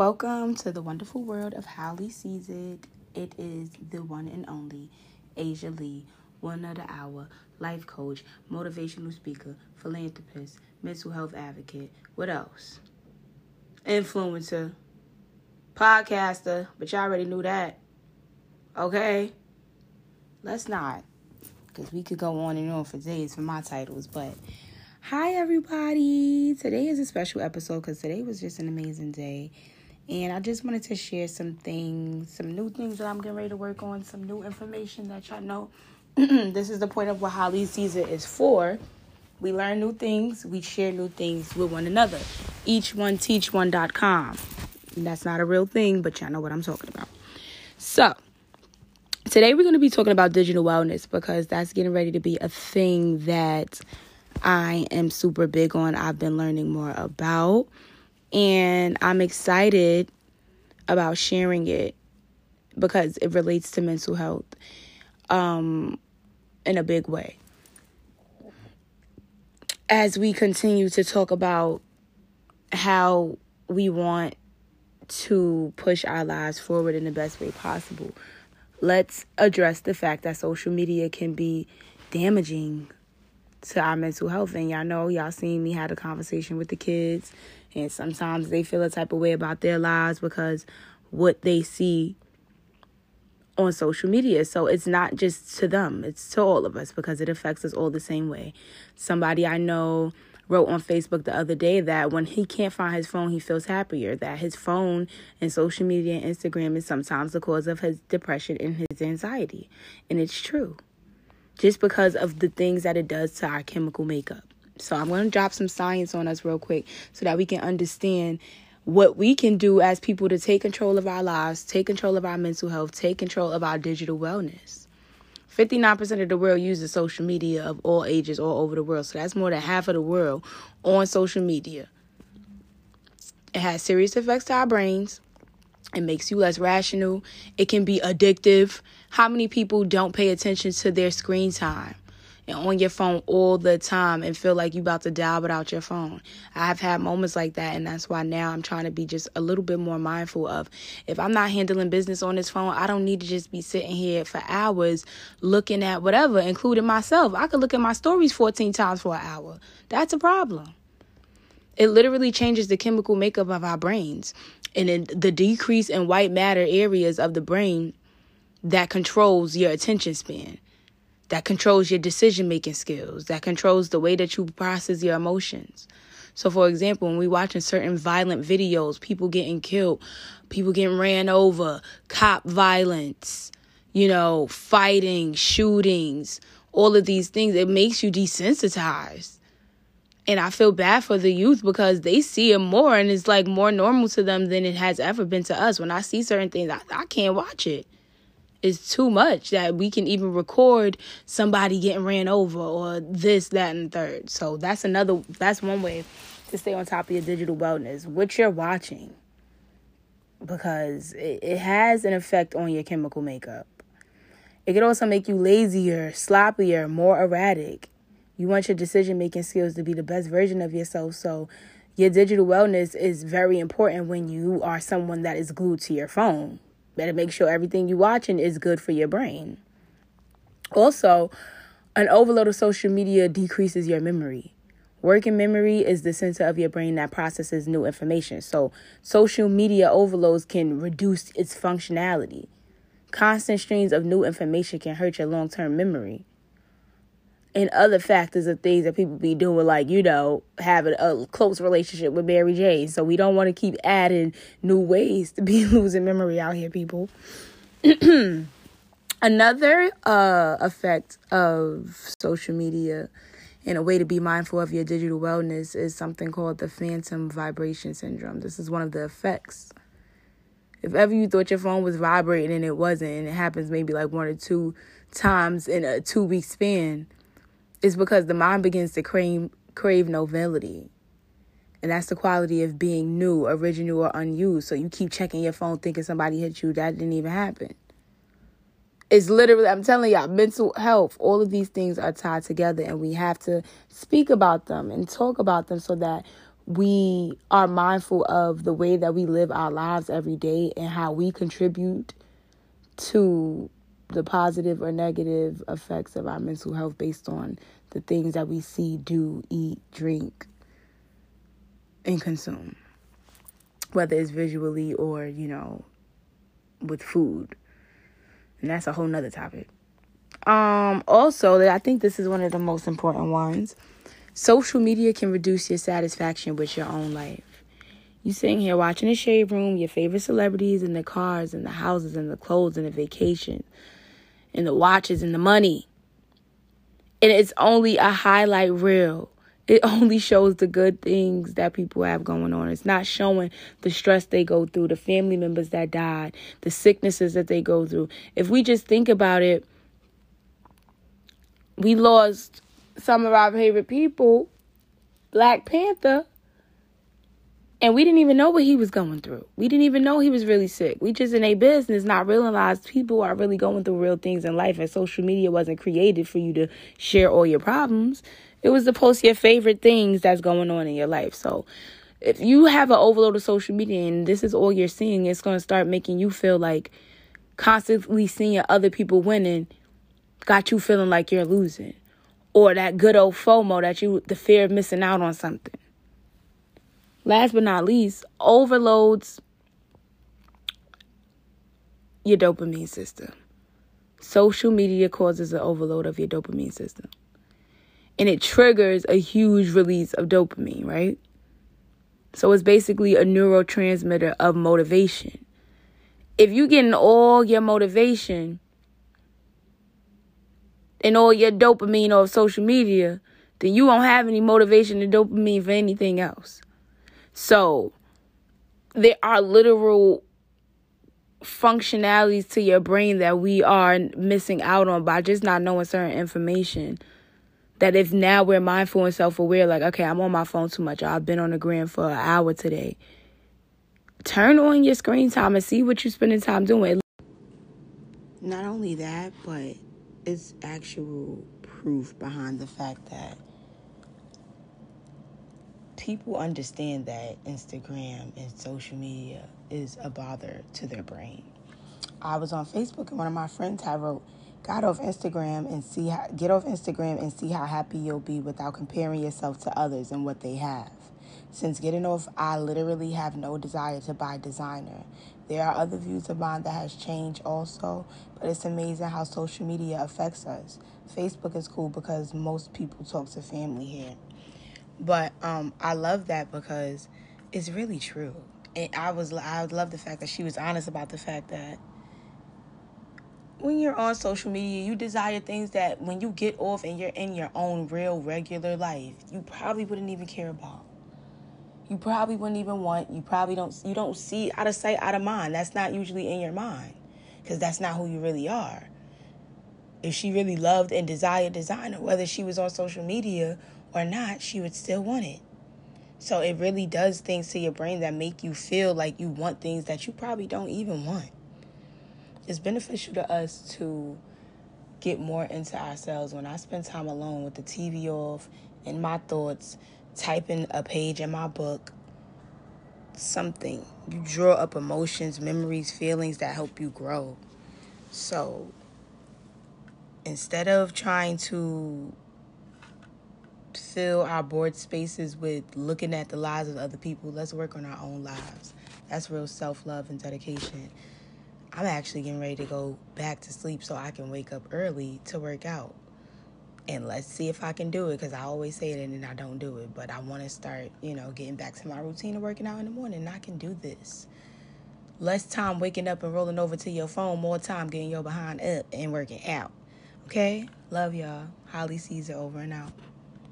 Welcome to the wonderful world of How Lee Sees It. It is the one and only Asia Lee, one of the hour, life coach, motivational speaker, philanthropist, mental health advocate. What else? Influencer, podcaster, but y'all already knew that. Okay? Let's not, because we could go on and on for days for my titles, but. Hi, everybody. Today is a special episode because today was just an amazing day. And I just wanted to share some things, some new things that I'm getting ready to work on, some new information that y'all know. this is the point of what How Lee Sees It is for. We learn new things, we share new things with one another. Each one teach one.com. That's not a real thing, but y'all know what I'm talking about. So, today we're going to be talking about digital wellness because that's getting ready to be a thing that I am super big on. I've been learning more about, and I'm excited about sharing it because it relates to mental health um, in a big way. As we continue to talk about how we want to push our lives forward in the best way possible, let's address the fact that social media can be damaging to our mental health. And y'all know, y'all seen me had a conversation with the kids, and sometimes they feel a type of way about their lives because what they see on social media. So it's not just to them, it's to all of us because it affects us all the same way. Somebody I know wrote on Facebook the other day that when he can't find his phone, he feels happier. That his phone and social media and Instagram is sometimes the cause of his depression and his anxiety. And it's true just because of the things that it does to our chemical makeup. So I'm going to drop some science on us real quick so that we can understand what we can do as people to take control of our lives, take control of our mental health, take control of our digital wellness. 59% of the world uses social media of all ages all over the world. So that's more than half of the world on social media. It has serious effects to our brains. It makes you less rational. It can be addictive. How many people don't pay attention to their screen time and on your phone all the time and feel like you about to die without your phone? I've had moments like that, and that's why now I'm trying to be just a little bit more mindful of if I'm not handling business on this phone, I don't need to just be sitting here for hours looking at whatever, including myself. I could look at my stories 14 times for an hour. That's a problem. It literally changes the chemical makeup of our brains and in the decrease in white matter areas of the brain that controls your attention span, that controls your decision making skills, that controls the way that you process your emotions. So, for example, when we watching certain violent videos, people getting killed, people getting ran over, cop violence, you know, fighting, shootings, all of these things, it makes you desensitized. And I feel bad for the youth because they see it more and it's like more normal to them than it has ever been to us. When I see certain things, I, I can't watch it. It's too much that we can even record somebody getting ran over or this, that, and third. So that's another, that's one way to stay on top of your digital wellness. What you're watching, because it, it has an effect on your chemical makeup. It could also make you lazier, sloppier, more erratic you want your decision making skills to be the best version of yourself. So, your digital wellness is very important when you are someone that is glued to your phone. Better make sure everything you're watching is good for your brain. Also, an overload of social media decreases your memory. Working memory is the center of your brain that processes new information. So, social media overloads can reduce its functionality. Constant streams of new information can hurt your long term memory and other factors of things that people be doing, like, you know, having a close relationship with Mary Jane. So we don't want to keep adding new ways to be losing memory out here, people. Another uh, effect of social media and a way to be mindful of your digital wellness is something called the phantom vibration syndrome. This is one of the effects. If ever you thought your phone was vibrating and it wasn't, and it happens maybe like one or two times in a two week span, is because the mind begins to crave, crave novelty. And that's the quality of being new, original, or unused. So you keep checking your phone thinking somebody hit you. That didn't even happen. It's literally, I'm telling y'all, mental health, all of these things are tied together, and we have to speak about them and talk about them so that we are mindful of the way that we live our lives every day and how we contribute to the positive or negative effects of our mental health based on the things that we see, do, eat, drink, and consume. Whether it's visually or, you know, with food. And that's a whole nother topic. Um, also, I think this is one of the most important ones. Social media can reduce your satisfaction with your own life. You sitting here watching the shade room, your favorite celebrities and the cars and the houses and the clothes and the vacation and the watches and the money. And it's only a highlight reel. It only shows the good things that people have going on. It's not showing the stress they go through, the family members that died, the sicknesses that they go through. If we just think about it, we lost some of our favorite people, Black Panther, and we didn't even know what he was going through. We didn't even know he was really sick. We just in a business not realized people are really going through real things in life and social media wasn't created for you to share all your problems. It was to post your favorite things that's going on in your life. So if you have an overload of social media and this is all you're seeing, it's going to start making you feel like constantly seeing other people winning got you feeling like you're losing or that good old FOMO that you, the fear of missing out on something. Last but not least, overloads your dopamine system. Social media causes an overload of your dopamine system. And it triggers a huge release of dopamine, right? So it's basically a neurotransmitter of motivation. If you're getting all your motivation and all your dopamine off social media, then you won't have any motivation and dopamine for anything else. So there are literal functionalities to your brain that we are missing out on by just not knowing certain information. That if now we're mindful and self aware, like, okay, I'm on my phone too much, I've been on the gram for an hour today. Turn on your screen time and see what you're spending time doing. Not only that, but it's actual proof behind the fact that people understand that Instagram and social media is a bother to their brain. I was on Facebook and one of my friends had wrote, "Get off Instagram and see how get off Instagram and see how happy you'll be without comparing yourself to others and what they have." Since getting off, I literally have no desire to buy designer. There are other views of mine that has changed also, but it's amazing how social media affects us. Facebook is cool because most people talk to family here. But um, I love that because it's really true. And I was I love the fact that she was honest about the fact that when you're on social media, you desire things that when you get off and you're in your own real regular life, you probably wouldn't even care about. You probably wouldn't even want. You probably don't. You don't see out of sight, out of mind. That's not usually in your mind, because that's not who you really are. If she really loved and desired designer, whether she was on social media or not, she would still want it. So it really does things to your brain that make you feel like you want things that you probably don't even want. It's beneficial to us to get more into ourselves. When I spend time alone with the TV off and my thoughts, typing a page in my book, something. You draw up emotions, memories, feelings that help you grow. So instead of trying to fill our board spaces with looking at the lives of other people. Let's work on our own lives. That's real self love and dedication. I'm actually getting ready to go back to sleep so I can wake up early to work out. And let's see if I can do it because I always say it and then I don't do it. But I want to start, you know, getting back to my routine of working out in the morning. I can do this. Less time waking up and rolling over to your phone, more time getting your behind up and working out. Okay? Love y'all. How Lee Sees It over and out.